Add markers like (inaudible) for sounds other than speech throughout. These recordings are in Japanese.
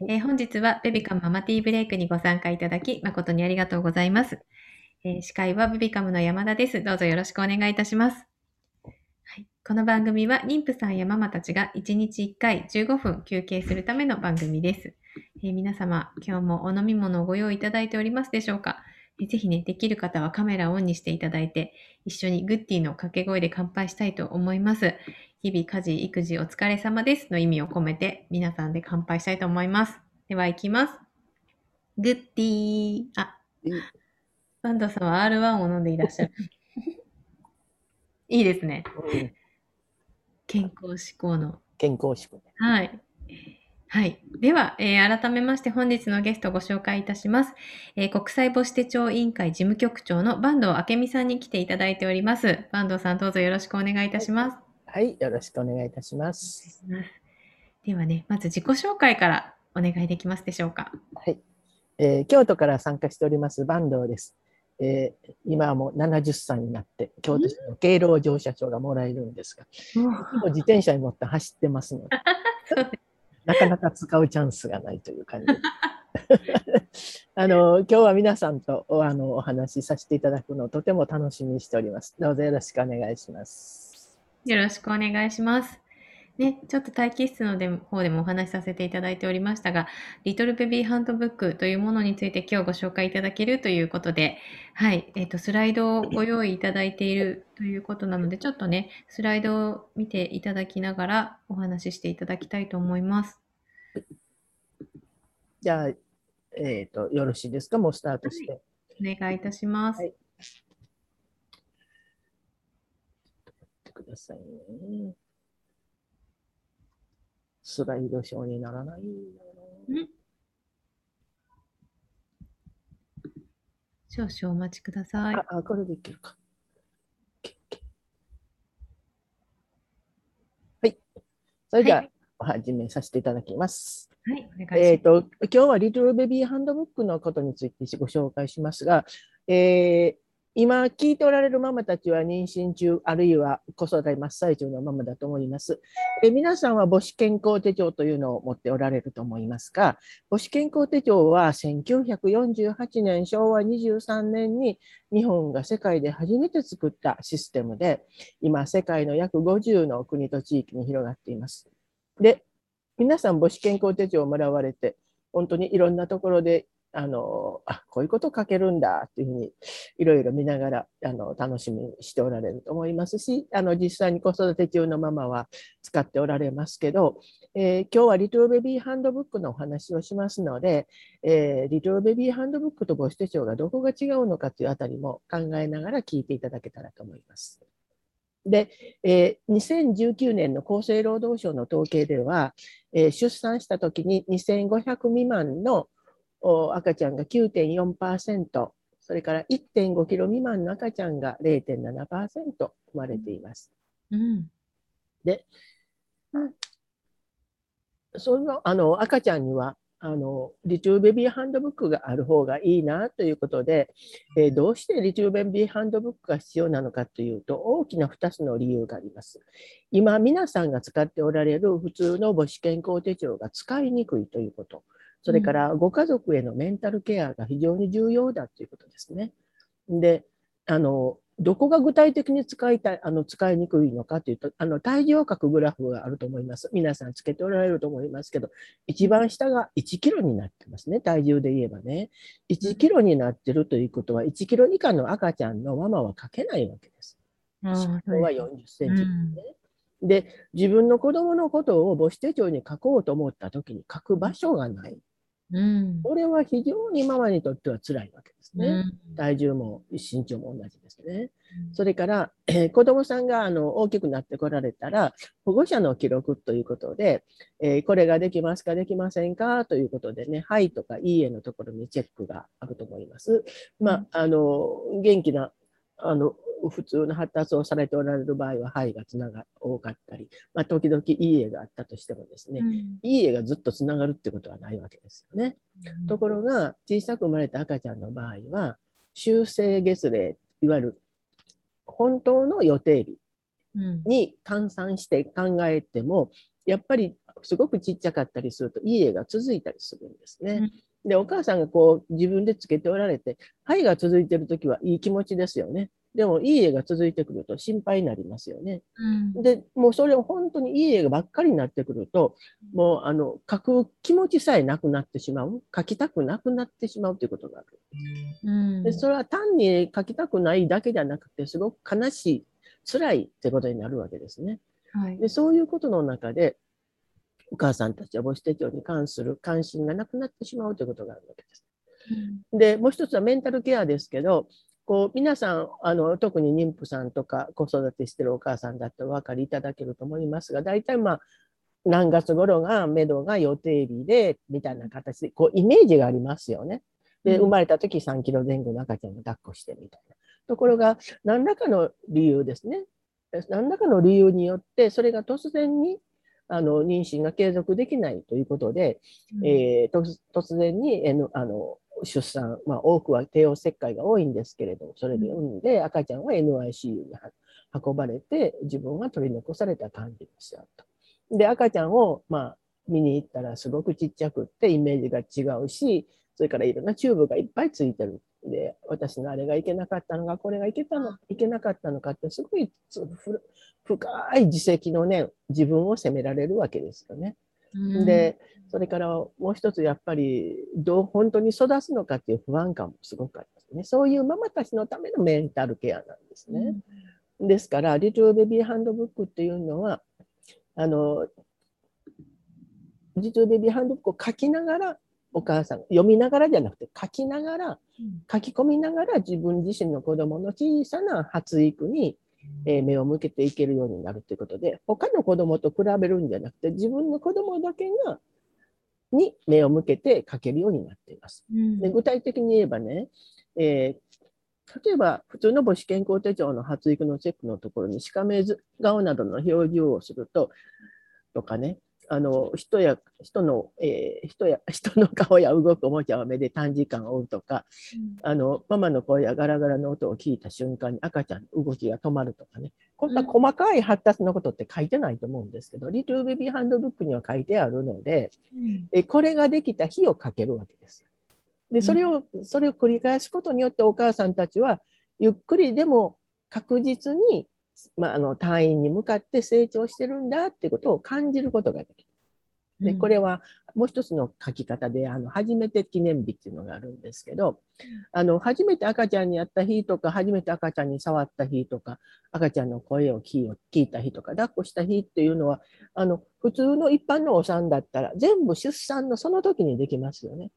えー本日はベビカムママティーブレイクにご参加いただき誠にありがとうございます。えー司会はベビカムの山田です。どうぞよろしくお願いいたします。はい、この番組は妊婦さんやママたちが1日1回15分休憩するための番組です。えー皆様、今日もお飲み物をご用意いただいておりますでしょうか？ぜひね、できる方はカメラをオンにしていただいて、一緒にグッディの掛け声で乾杯したいと思います。日々家事、育児お疲れ様ですの意味を込めて皆さんで乾杯したいと思います。では行きます。グッディー。あ、うんバンドさんは R1 を飲んでいらっしゃる。(laughs) いいですね。うん健康志向の。健康志向ね。はい。はい。では、えー改めまして本日のゲストをご紹介いたします。えー国際母子手帳委員会事務局長の坂東明美さんに来ていただいております。坂東さん、どうぞよろしくお願いいたします。はい、よろしくお願いいたします。ではね、まず自己紹介からお願いできますでしょうか。はい、えー京都から参加しております坂東です。えー今はもう70歳になって京都市の敬老乗車証がもらえるんですが、もう自転車に乗って走ってますので、(laughs) なかなか使うチャンスがないという感じ。(laughs) あの今日は皆さんとおあのお話しさせていただくのをとても楽しみにしております。どうぞよろしくお願いします。よろしくお願いします。ね、ちょっと待機室ので方でもお話しさせていただいておりましたが、リトルベビーハンドブックというものについて今日ご紹介いただけるということで、はい、えっ、と、スライドをご用意いただいているということなので、ちょっとね、スライドを見ていただきながらお話ししていただきたいと思います。じゃあ、えっ、と、よろしいですか？もうスタートして。お願いいたします。はいってくださいね。スライドショーにならないんだん少々お待ちください。なあ、あ、これでいけるか。はい。それでは、はいお始めさせていただきます。はい、お願いします。えっ、と、今日はリトルベビーハンドブックのことについてご紹介しますが、えー今聞いておられるママたちは妊娠中、あるいは子育て真っ最中のママだと思います。え皆さんは母子健康手帳というのを持っておられると思いますが、母子健康手帳は1948年、昭和23年に日本が世界で初めて作ったシステムで、今世界の約50の国と地域に広がっています。で、皆さん母子健康手帳をもらわれて、本当にいろんなところで、あの、あ、こういうこと書けるんだっていうふうに、いろいろ見ながら、あの、楽しみにしておられると思いますし、あの、実際に子育て中のママは使っておられますけど、えー今日はリトルベビーハンドブックのお話をしますので、えーリトルベビーハンドブックと母子手帳がどこが違うのかというあたりも考えながら聞いていただけたらと思います。で、えー2019年の厚生労働省の統計では、えー出産したときに2500未満の赤ちゃんが9.4%、それから1.5キロ未満の赤ちゃんが0.7%生まれています。うん。そのあの赤ちゃんにはあのリトルベビーハンドブックがある方がいいなということで、えーどうしてリトルベビーハンドブックが必要なのかというと大きな2つの理由があります。今皆さんが使っておられる普通の母子健康手帳が使いにくいということ、それからご家族へのメンタルケアが非常に重要だということですね。で、あのどこが具体的に使いたい、あの使いにくいのかというと、あの体重を書くグラフがあると思います。皆さんつけておられると思いますけど、一番下が1キロになってますね、体重で言えばね。1キロになってるということは、1キロ以下の赤ちゃんのママは書けないわけです。身長はそう40センチですね。で、自分の子供のことを母子手帳に書こうと思った時に書く場所がない。うん。これは非常にママにとっては辛いわけですね。うん体重も身長も同じですね。それから、えー子どもさんがあの大きくなってこられたら、保護者の記録ということで、えーこれができますか、できませんかということでね、はいとかいいえのところにチェックがあると思います。まあ、あの元気なあの普通の発達をされておられる場合は、はいがつなが多かったり、まあ、時々いいえがあったとしてもですね、うんいいえがずっとつながるってことはないわけですよね。ところが、小さく生まれた赤ちゃんの場合は、修正月齢、いわゆる本当の予定日うんに換算して考えても、やっぱりすごくちっちゃかったりすると、いい絵が続いたりするんですね。で、お母さんがこう自分でつけておられて、はいが続いてるときはいい気持ちですよね。でも、いい絵が続いてくると心配になりますよね。うんで、もうそれを本当にいい絵ばっかりになってくると、もうあの描く気持ちさえなくなってしまう、描きたくなくなってしまうということがある。うんで、それは単に描きたくないだけじゃなくて、すごく悲しい、辛いってことになるわけですね。はいで、そういうことの中で、お母さんたちは母子手帳に関する関心がなくなってしまうということがあるわけです。で、もう一つはメンタルケアですけど、こう皆さんあの、特に妊婦さんとか子育てしてるお母さんだってお分かりいただけると思いますが、大体まあ、何月頃が、目処が予定日で、みたいな形で、こう、イメージがありますよね。で、うん生まれた時3キロ前後の赤ちゃんを抱っこしてみたいな。ところが、何らかの理由ですね。何らかの理由によって、それが突然に、あの、妊娠が継続できないということで、えー突突然に、N あの出産、まあ、多くは帝王切開が多いんですけれども、それで産んで、赤ちゃんは NICU には運ばれて、自分は取り残された感じにしちゃうと。で、赤ちゃんを、まあ、見に行ったらすごくちっちゃくって、イメージが違うし、それからいろんなチューブがいっぱいついてる。で、私のあれがいけなかったのが、これがいけたの、いけなかったのかって、すごい深い自責のね、自分を責められるわけですよね。うんで、それからもう一つやっぱりどう本当に育つのかっていう不安感もすごくありますね。そういうママたちのためのメンタルケアなんですね。ですから、リトルベビーハンドブックっていうのは、あの、リトルベビーハンドブックを書きながら、お母さん、読みながらじゃなくて書きながら、うん。書き込みながら自分自身の子供の小さな発育に、えー目を向けていけるようになるということで、他の子供と比べるんじゃなくて、自分の子供だけが、に目を向けて書けるようになっています。うん。で具体的に言えばね、えー例えば普通の母子健康手帳の発育のチェックのところに、しかめ顔などの表示をすると、とかね、あの人や人の、えー人や (laughs) 人の顔や動くおもちゃを目で短時間追うとか、あのママの声やガラガラの音を聞いた瞬間に赤ちゃんの動きが止まるとかね、こんな細かい発達のことって書いてないと思うんですけど、リトルベビーハンドブックには書いてあるので、うん。えこれができた日を書けるわけです。で、それを、それを繰り返すことによってお母さんたちは、ゆっくりでも確実に、まあ、あの、退院に向かって成長してるんだっていうことを感じることができる。で、これはもう一つの書き方で、あの、初めて記念日っていうのがあるんですけど、あの、初めて赤ちゃんに会った日とか、初めて赤ちゃんに触った日とか、赤ちゃんの声を聞いた日とか、抱っこした日っていうのは、あの、普通の一般のお産だったら、全部出産のその時にできますよね。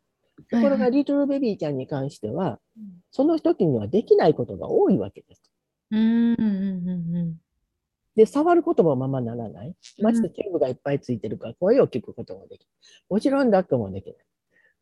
ところが、リトルベビーちゃんに関しては、その時にはできないことが多いわけです。うんうんうんうんで、触ることもままならない。ましてチューブがいっぱいついてるから声を聞くこともできる。もちろん抱っこもできない。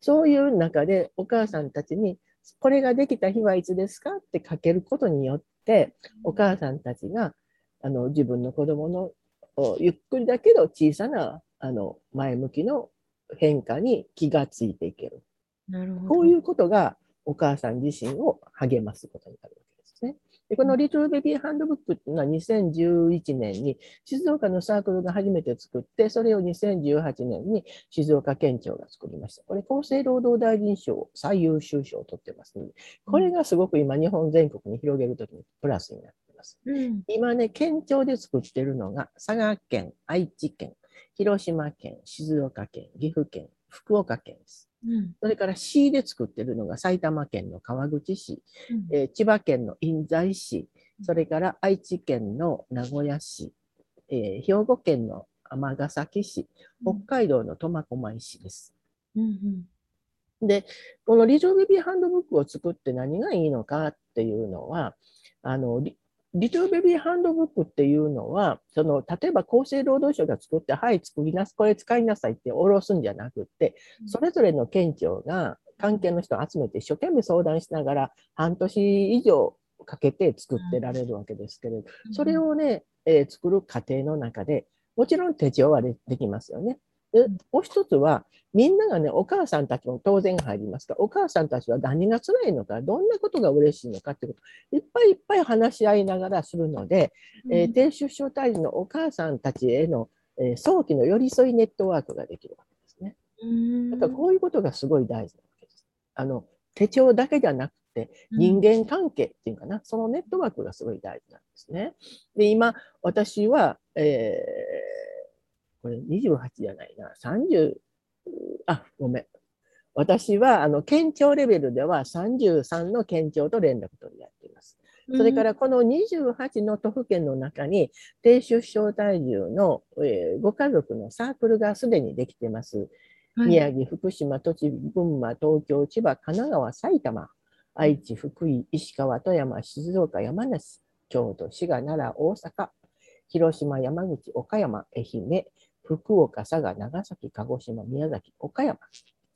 そういう中でお母さんたちに、これができた日はいつですか？って書けることによって、お母さんたちがあの自分の子供のおゆっくりだけど小さなあの前向きの変化に気がついていける。なるほど。こういうことがお母さん自身を励ますことになるわけですね。でこのリトルベビーハンドブックっていうのは2011年に静岡のサークルが初めて作って、それを2018年に静岡県庁が作りました。これ厚生労働大臣賞最優秀賞を取ってますので、これがすごく今日本全国に広げるときにプラスになっています。うん今ね、県庁で作ってるのが佐賀県、愛知県、広島県、静岡県、岐阜県、福岡県です。うん。それから市で作ってるのが埼玉県の川口市、うん。えー千葉県の印西市、それから愛知県の名古屋市、えー兵庫県の尼崎市、北海道の苫小牧市です。うんで、このリトルベビーハンドブックを作って何がいいのかっていうのは、あのリリトルベビーハンドブックっていうのは、その例えば厚生労働省が作って、はい、作りなす、これ使いなさいって下ろすんじゃなくって、それぞれの県庁が関係の人を集めて一生懸命相談しながら、半年以上かけて作ってられるわけですけれど、うん。それをね、えー作る過程の中で、もちろん手帳はでできますよね。でもう一つは、みんながね、お母さんたちも当然入りますが、お母さんたちは何が辛いのか、どんなことが嬉しいのかってこと、いっぱいいっぱい話し合いながらするので、えー低出生体児のお母さんたちへのえー早期の寄り添いネットワークができるわけですね。うんだからこういうことがすごい大事なわけです。あの手帳だけじゃなくて人間関係っていうかな、そのネットワークがすごい大事なんですね。で、今、私は、えーこれ28じゃないな、30、あ、ごめん。私は、あの、県庁レベルでは33の県庁と連絡取り合っています。それからこの28の都府県の中に低出生体重の、えーご家族のサークルがすでにできてます。はい宮城、福島、栃木、群馬、東京、千葉、神奈川、埼玉、愛知、福井、石川、富山、静岡、山梨、京都、滋賀、奈良、大阪、広島、山口、岡山、愛媛、福岡、佐賀、長崎、鹿児島、宮崎、岡山、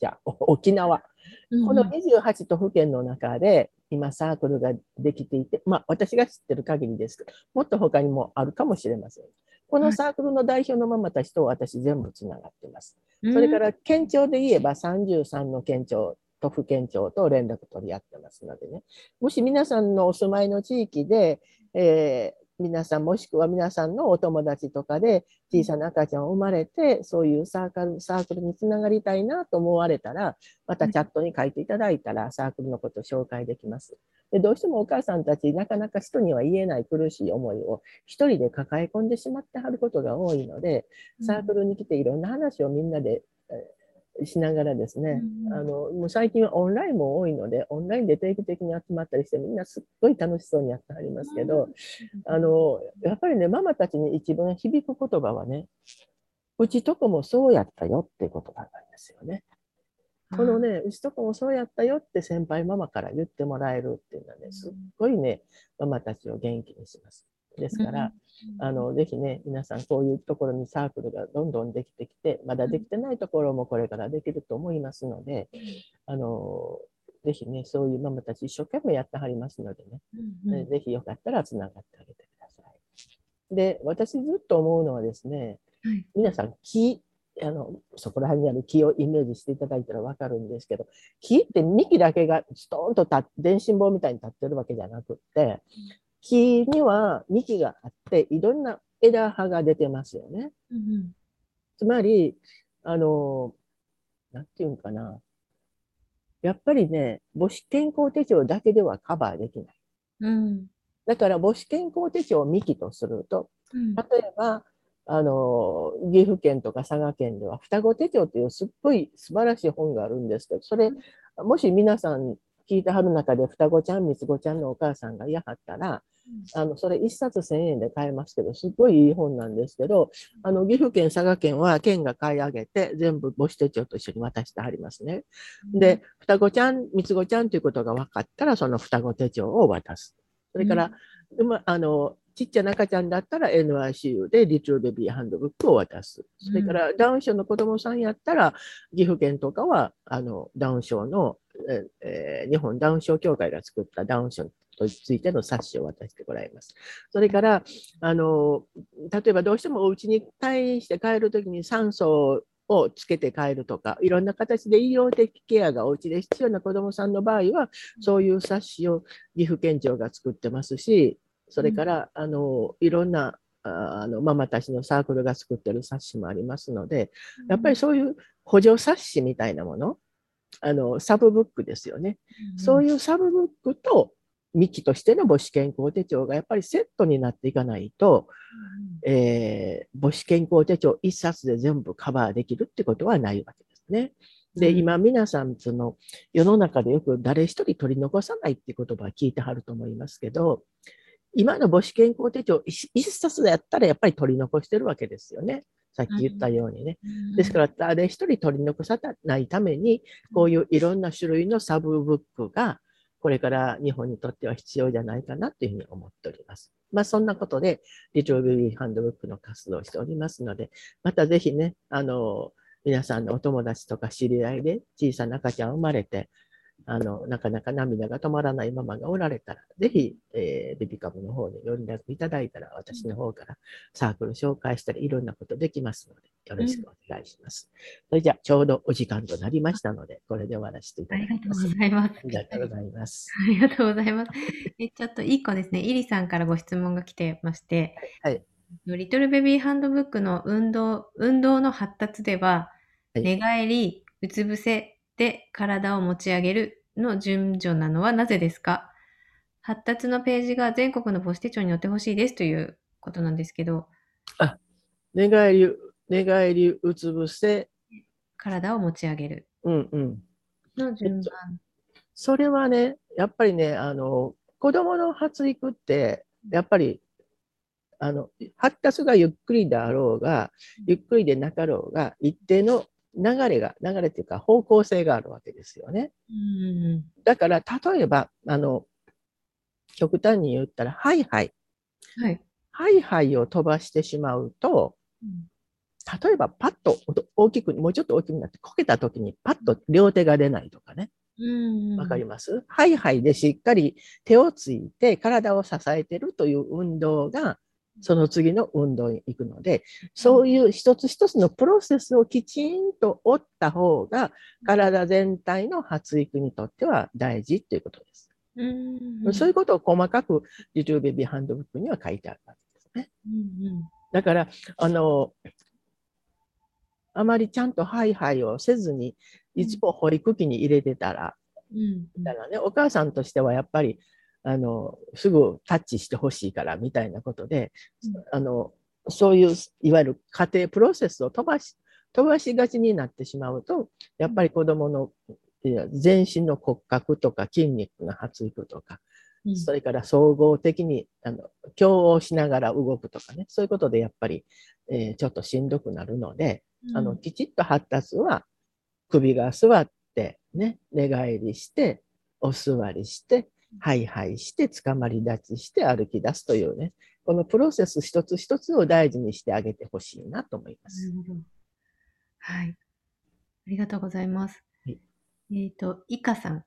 じゃあ、お沖縄。うんこの28都府県の中で、今サークルができていて、まあ私が知ってる限りですけど、もっと他にもあるかもしれません。このサークルの代表のママたちと私全部つながってます。うんそれから県庁で言えば33の県庁、都府県庁と連絡取り合ってますのでね、もし皆さんのお住まいの地域で、えー皆さんもしくは皆さんのお友達とかで小さな赤ちゃんを生まれて、そういうサークルサークルにつながりたいなと思われたら、またチャットに書いていただいたらサークルのことを紹介できます。でどうしてもお母さんたち、なかなか人には言えない苦しい思いを一人で抱え込んでしまってはることが多いので、サークルに来ていろんな話をみんなで、えーしながらですね、うんあのもう最近はオンラインも多いので、オンラインで定期的に集まったりして、みんなすっごい楽しそうにやってはりますけど、あのやっぱりね、ママたちに一番響く言葉はね、うちとこもそうやったよっていうことなんですよね。このね、うちとこもそうやったよって先輩ママから言ってもらえるっていうのはね、すっごいね、ママたちを元気にします。ですから、あの、ぜひね、皆さんこういうところにサークルがどんどんできてきて、まだできてないところもこれからできると思いますので、あの、ぜひね、そういうママたち一生懸命やってはりますのでね、うんねぜひよかったらつながってあげてください。で、私ずっと思うのはですね、はい。皆さん木、あの、そこら辺にある木をイメージしていただいたらわかるんですけど、木って幹だけがストーンと電信棒みたいに立ってるわけじゃなくって、木には幹があって、いろんな枝葉が出てますよね。うんつまり、あの、なんていうんかな。やっぱりね、母子健康手帳だけではカバーできない。うんだから母子健康手帳を幹とすると、うん例えば、あの、岐阜県とか佐賀県では双子手帳というすっごい素晴らしい本があるんですけど、それ、もし皆さん聞いてはる中で双子ちゃん、三つ子ちゃんのお母さんがいやはったら、あの、それ一冊1000円で買えますけど、すっごいいい本なんですけど、あの、岐阜県、佐賀県は県が買い上げて、全部母子手帳と一緒に渡してはりますね。で、双子ちゃん、三つ子ちゃんということが分かったら、その双子手帳を渡す。それから、でもあの、ちっちゃな赤ちゃんだったら NICU でリトルベビーハンドブックを渡す。それからダウン症の子供さんやったら、岐阜県とかは、あの、ダウン症の、ええー日本ダウン症協会が作ったダウン症とついての冊子を渡してもらいます。それから、あの、例えばどうしてもお家に退院して帰るときに酸素をつけて帰るとか、いろんな形で医療的ケアがお家で必要な子どもさんの場合は、そういう冊子を岐阜県庁が作ってますし、それから、あのいろんなああのママたちのサークルが作ってる冊子もありますので、やっぱりそういう補助冊子みたいなもの、あのサブブックですよね。そういうサブブックと幹としての母子健康手帳がやっぱりセットになっていかないと、えー母子健康手帳一冊で全部カバーできるってことはないわけですね。で、うん今皆さん、その世の中でよく誰一人取り残さないって言葉は聞いてはると思いますけど、今の母子健康手帳一一冊でやったらやっぱり取り残してるわけですよね。さっき言ったようにね。ですから、誰一人取り残さないために、こういういろんな種類のサブブックが、これから日本にとっては必要じゃないかなというふうに思っております。まあ、そんなことで、リトルビビーハンドブックの活動をしておりますので、またぜひね、あの、皆さんのお友達とか知り合いで小さな赤ちゃん生まれて、あの、なかなか涙が止まらないママがおられたら、ぜひ、えー、ベビカムの方にご連絡いただいたら、私の方からサークル紹介したり、いろんなことできますので、よろしくお願いします。それじゃあ、ちょうどお時間となりましたので、これで終わらせていたあだきます。りがとうございます。ありがとうございます。ありがとうございます。えちょっと一個ですね、イリさんからご質問が来てまして、はい。リトルベビーハンドブックの運動、運動の発達では、はい寝返り、うつ伏せで体を持ち上げるの順序なのはなぜですか？発達のページが全国の母子手帳に載ってほしいですということなんですけど、寝返り、寝返り、うつ伏せ、体を持ち上げるうんうん。の順番。それはね、やっぱりね、あの、子供の発育って、やっぱり、あの、発達がゆっくりであろうが、ゆっくりでなかろうが、一定の流れが、流れっていうか方向性があるわけですよね。うんだから、例えば、あの、極端に言ったら、ハイハイ。はい。ハイハイを飛ばしてしまうと、うん例えばパッと大きく、もうちょっと大きくなって、こけた時にパッと両手が出ないとかね。うんわかります？ハイハイでしっかり手をついて体を支えてるという運動が、その次の運動に行くので、そういう一つ一つのプロセスをきちんと追った方が、体全体の発育にとっては大事ということです。うんそういうことを細かく、リトルベビーハンドブックには書いてあるわけですね。うんだから、あの、あまりちゃんとハイハイをせずに、いつも保育器に入れてたら、うんみたいなね、お母さんとしてはやっぱり、あの、すぐタッチしてほしいからみたいなことで、うん。あの、そういう、いわゆる家庭プロセスを飛ばし、飛ばしがちになってしまうと、やっぱり子供の全身の骨格とか筋肉の発育とか、うん。それから総合的にあの共応しながら動くとかね、そういうことでやっぱり、えーちょっとしんどくなるので、あのきちっと発達は首が座って、ね、寝返りして、お座りして、ハイハイして、捕まり立ちして歩き出すというね、このプロセス一つ一つを大事にしてあげてほしいなと思います。はい。ありがとうございます。はいえっ、と、いかさん。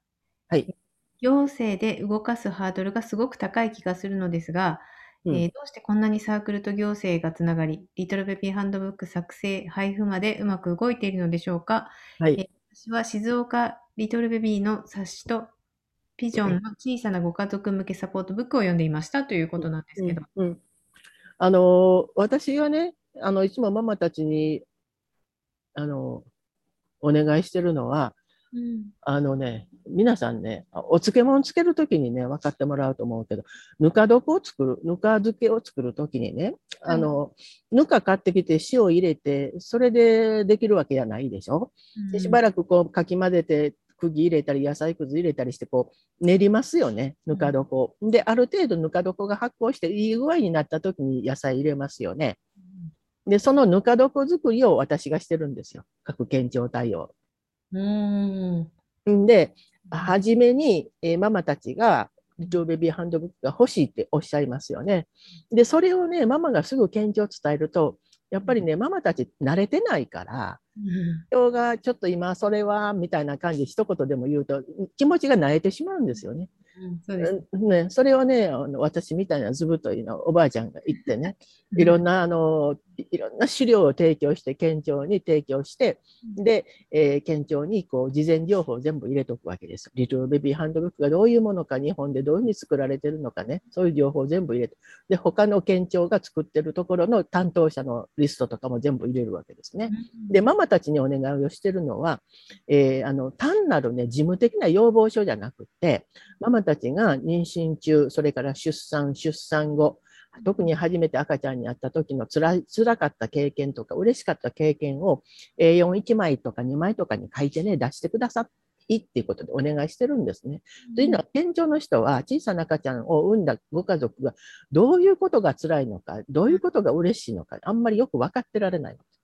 はい。行政で動かすハードルがすごく高い気がするのですが、うんえーどうしてこんなにサークルと行政がつながり、リトルベビーハンドブック作成、配布までうまく動いているのでしょうか？はい。えー私は静岡リトルベビーの冊子とピジョンの小さなご家族向けサポートブックを読んでいましたということなんですけど。うんうんあの私がねあのいつもママたちにあのお願いしてるのはうん。あのね皆さんねお漬物つけるときにね分かってもらうと思うけどぬか床を作るぬか漬けを作るときにねあの、ぬか買ってきて塩入れてそれでできるわけじゃないでしょ？でしばらくこうかき混ぜて釘入れたり野菜くず入れたりしてこう練りますよねぬか床を。である程度ぬか床が発酵していい具合になった時に野菜入れますよね。でそのぬか床作りを私がしてるんですよ各県庁対応。うん。で初めに、えーママたちがリトルベビーハンドブックが欲しいっておっしゃいますよね。でそれをねママがすぐ県庁伝えるとやっぱりねママたち慣れてないから。人がちょっと今それはみたいな感じで一言でも言うと気持ちが慣れてしまうんですよね。うん。そうです。ねそれをねあの私みたいなずぶといのおばあちゃんが言ってねいろんなあのいろんな資料を提供して県庁に提供してで、えー県庁にこう事前情報を全部入れとくわけです。リトルベビーハンドブックがどういうものか日本でどういうふうに作られてるのかね。そういう情報を全部入れて。で他の県庁が作ってるところの担当者のリストとかも全部入れるわけですね。で、ママたちにお願いをしてるのは、えーあの単なる、ね、事務的な要望書じゃなくて、ママたちが妊娠中、それから出産、出産後、特に初めて赤ちゃんに会った時のつらい辛かった経験とか、嬉しかった経験を A41 枚とか2枚とかに書いてね、出してくださいっていうことでお願いしてるんですね。というのは、現状の人は小さな赤ちゃんを産んだご家族がどういうことが辛いのか、どういうことが嬉しいのか、あんまりよく分かってられない。うんうんうん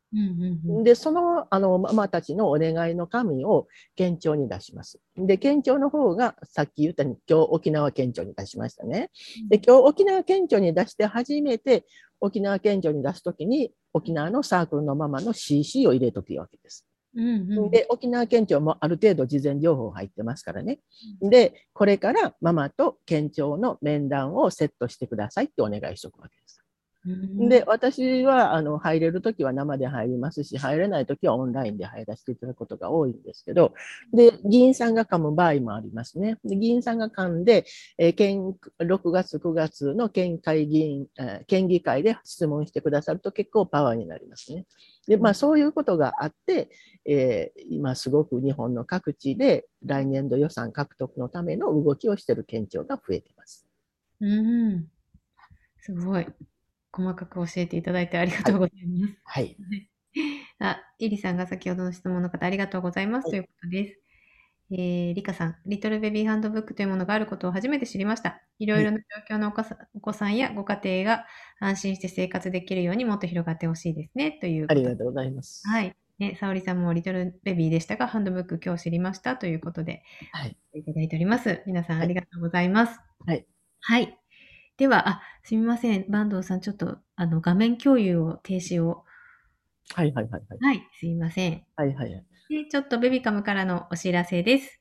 で、その、あの、ママたちのお願いの紙を県庁に出します。で、県庁の方が、さっき言ったように、今日沖縄県庁に出しましたね。で、今日沖縄県庁に出して初めて、沖縄県庁に出すときに、沖縄のサークルのママの CC を入れとくわけです。うんうんで、沖縄県庁もある程度事前情報入ってますからね。で、これからママと県庁の面談をセットしてくださいってお願いしておくわけです。で、私はあの入れるときは生で入りますし、入れないときはオンラインで入らせていただくことが多いんですけど、で、議員さんが噛む場合もありますね。で議員さんが噛んで、えー、県6月、9月の県会議員、えー、県議会で質問してくださると結構パワーになりますね。で、まあそういうことがあって、えー、今すごく日本の各地で来年度予算獲得のための動きをしている県庁が増えています。うん、すごい。細かく教えていただいてありがとうございます。はい。あ、イリさんが先ほどの質問の方ありがとうございます、ということです。えー、リカさん、リトルベビーハンドブックというものがあることを初めて知りました。いろいろな状況のお子さんお子さんやご家庭が安心して生活できるようにもっと広がってほしいですね。というありがとうございます。はい。ね、沙織さんもリトルベビーでしたが、ハンドブック今日知りましたということで、はい。いただいております。皆さんありがとうございます。はい。はい。では、あ、すみません。坂東さん、ちょっと、あの、画面共有を停止を。はいはいはいはい。はい、すみません。はいはいはい。で、ちょっとベビカムからのお知らせです。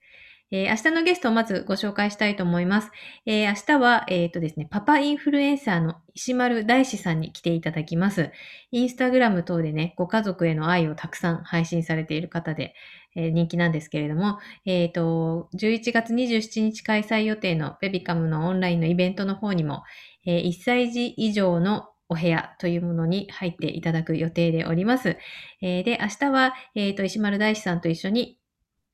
えー、明日のゲストをまずご紹介したいと思います。えー、明日は、えっ、ー、とですね、パパインフルエンサーの石丸大志さんに来ていただきます。インスタグラム等でね、ご家族への愛をたくさん配信されている方で、え、人気なんですけれども、えっ、と、11月27日開催予定のベビカムのオンラインのイベントの方にも、え1歳児以上のお部屋というものに入っていただく予定でおります。えー、で、明日は、えっ、ー、と、石丸大志さんと一緒に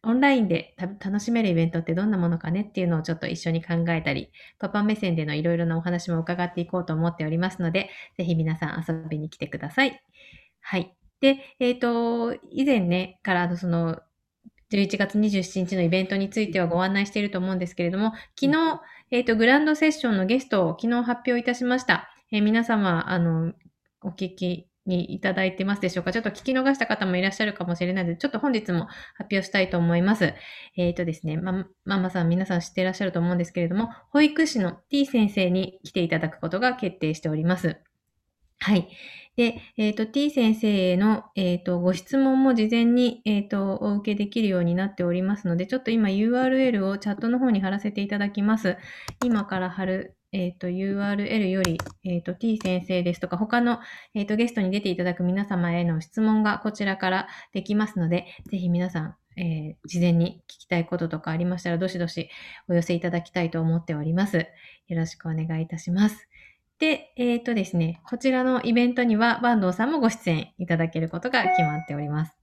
オンラインで楽しめるイベントってどんなものかねっていうのをちょっと一緒に考えたり、パパ目線でのいろいろなお話も伺っていこうと思っておりますので、ぜひ皆さん遊びに来てください。はい。で、えっ、ー、と、以前ね、からその、11月27日のイベントについてはご案内していると思うんですけれども、昨日、えっ、ー、と、グランドセッションのゲストを昨日発表いたしました。えー、皆様、あの、お聞きにいただいてますでしょうか？ちょっと聞き逃した方もいらっしゃるかもしれないので、ちょっと本日も発表したいと思います。えっ、ー、とですね、ま、ママさん皆さん知っていらっしゃると思うんですけれども、保育士の T 先生に来ていただくことが決定しております。はい。で、えっ、ー、と、T 先生への、えっ、ー、と、ご質問も事前に、えっ、と、お受けできるようになっておりますので、ちょっと今 URL をチャットの方に貼らせていただきます。今から貼るえっ、と、URL より、えっ、と、T 先生ですとか、他の、えっ、と、ゲストに出ていただく皆様への質問がこちらからできますので、ぜひ皆さん、え事前に聞きたいこととかありましたら、どしどしお寄せいただきたいと思っております。よろしくお願いいたします。で、えっ、とですね、こちらのイベントには、坂東さんもご出演いただけることが決まっております。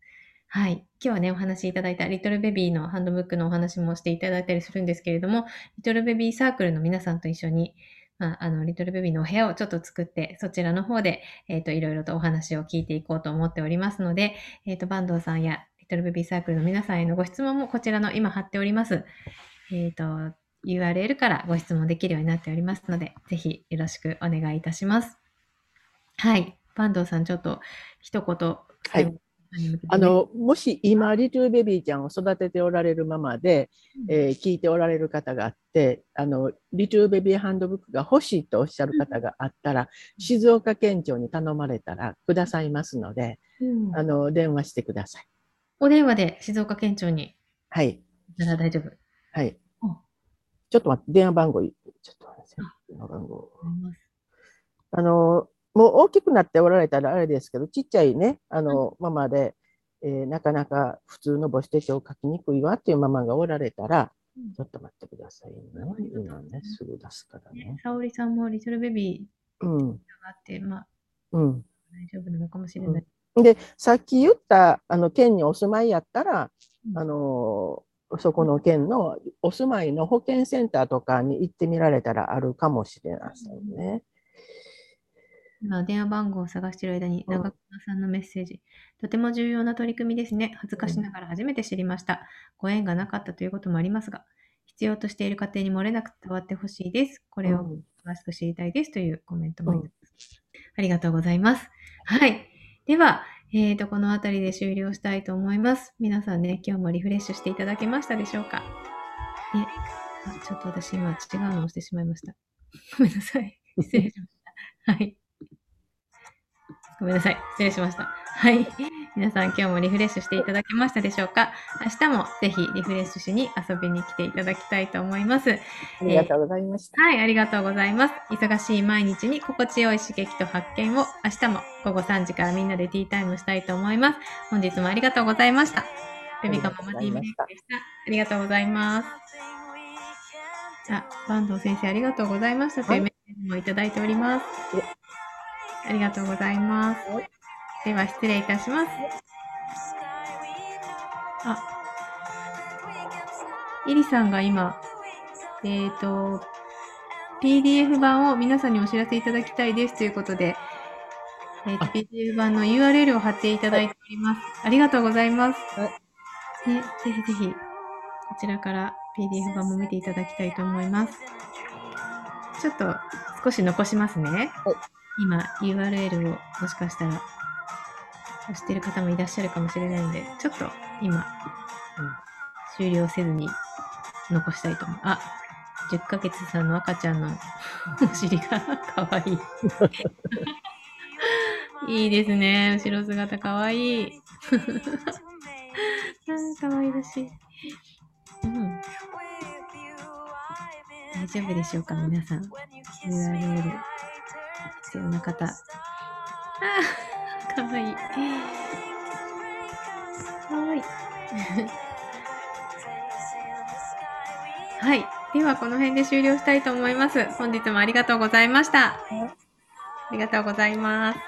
はい。今日はね、お話しいただいたリトルベビーのハンドブックのお話もしていただいたりするんですけれども、リトルベビーサークルの皆さんと一緒に、まあ、あの、リトルベビーのお部屋をちょっと作って、そちらの方で、えっ、ー、と、いろいろとお話を聞いていこうと思っておりますので、えっ、ー、と、坂東さんやリトルベビーサークルの皆さんへのご質問もこちらの今貼っております。えっ、ー、と、URL からご質問できるようになっておりますので、ぜひよろしくお願いいたします。はい。坂東さん、ちょっと一言、はい。あのもし今、リトルベビーちゃんを育てておられるままで、えー、聞いておられる方があってあの、リトルベビーハンドブックが欲しいとおっしゃる方があったら、静岡県庁に頼まれたらくださいますので、うん、あの電話してください。お電話で静岡県庁に。はい。じゃあ大丈夫。はい。ちょっと待って、電話番号、ちょっと待って、電話番号。あの、もう大きくなっておられたらあれですけど、ちっちゃいね、あの、ママで、えー、なかなか普通の母子手帳を書きにくいわっていうママがおられたら、ちょっと待ってくださいね。今ね、すぐ出すからね。沙織さんもリトルベビーがあって、まあ、うん、大丈夫なのかもしれない。うん、で、さっき言ったあの県にお住まいやったら、うん、あのそこの県のお住まいの保健センターとかに行ってみられたらあるかもしれませんね。今、電話番号を探している間に、長熊さんのメッセージ。とても重要な取り組みですね。恥ずかしながら初めて知りました。ご縁がなかったということもありますが、必要としている家庭に漏れなく伝わってほしいです。これを詳しく知りたいですというコメントもいます。ありがとうございます。はい。では、えーと、この辺りで終了したいと思います。皆さんね、今日もリフレッシュしていただけましたでしょうか？ね、あちょっと私今違うのをしてしまいました。ごめんなさい。失礼しました。はい。ごめんなさい。失礼しました。はい。皆さん今日もリフレッシュしていただけましたでしょうか？明日もぜひリフレッシュしに遊びに来ていただきたいと思います。ありがとうございました。はい、ありがとうございます。忙しい毎日に心地よい刺激と発見を明日も午後3時からみんなでティータイムしたいと思います。本日もありがとうございました。ベビカママ TV でした。ありがとうございます。あ、坂東先生ありがとうございましたというメッセージもいただいております。ありがとうございます。はいでは失礼いたします。あ、イリさんが今、えっ、と、PDF 版を皆さんにお知らせいただきたいですということで、えー PDF 版の URL を貼っていただいております。ありがとうございます。はね、ぜひぜひ、こちらから PDF 版も見ていただきたいと思います。ちょっと少し残しますねはい。今、URL をもしかしたら押してる方もいらっしゃるかもしれないので、ちょっと今、うん終了せずに残したいと思う。あ、10ヶ月さんの赤ちゃんの (laughs) お尻がかわいい。(laughs) いいですね。後ろ姿かわいい。あーかわいらしい。うん。大丈夫でしょうか、皆さん。URL 必要な方。かわいい。かわいい。はい。では、この辺で終了したいと思います。本日もありがとうございました。ありがとうございます。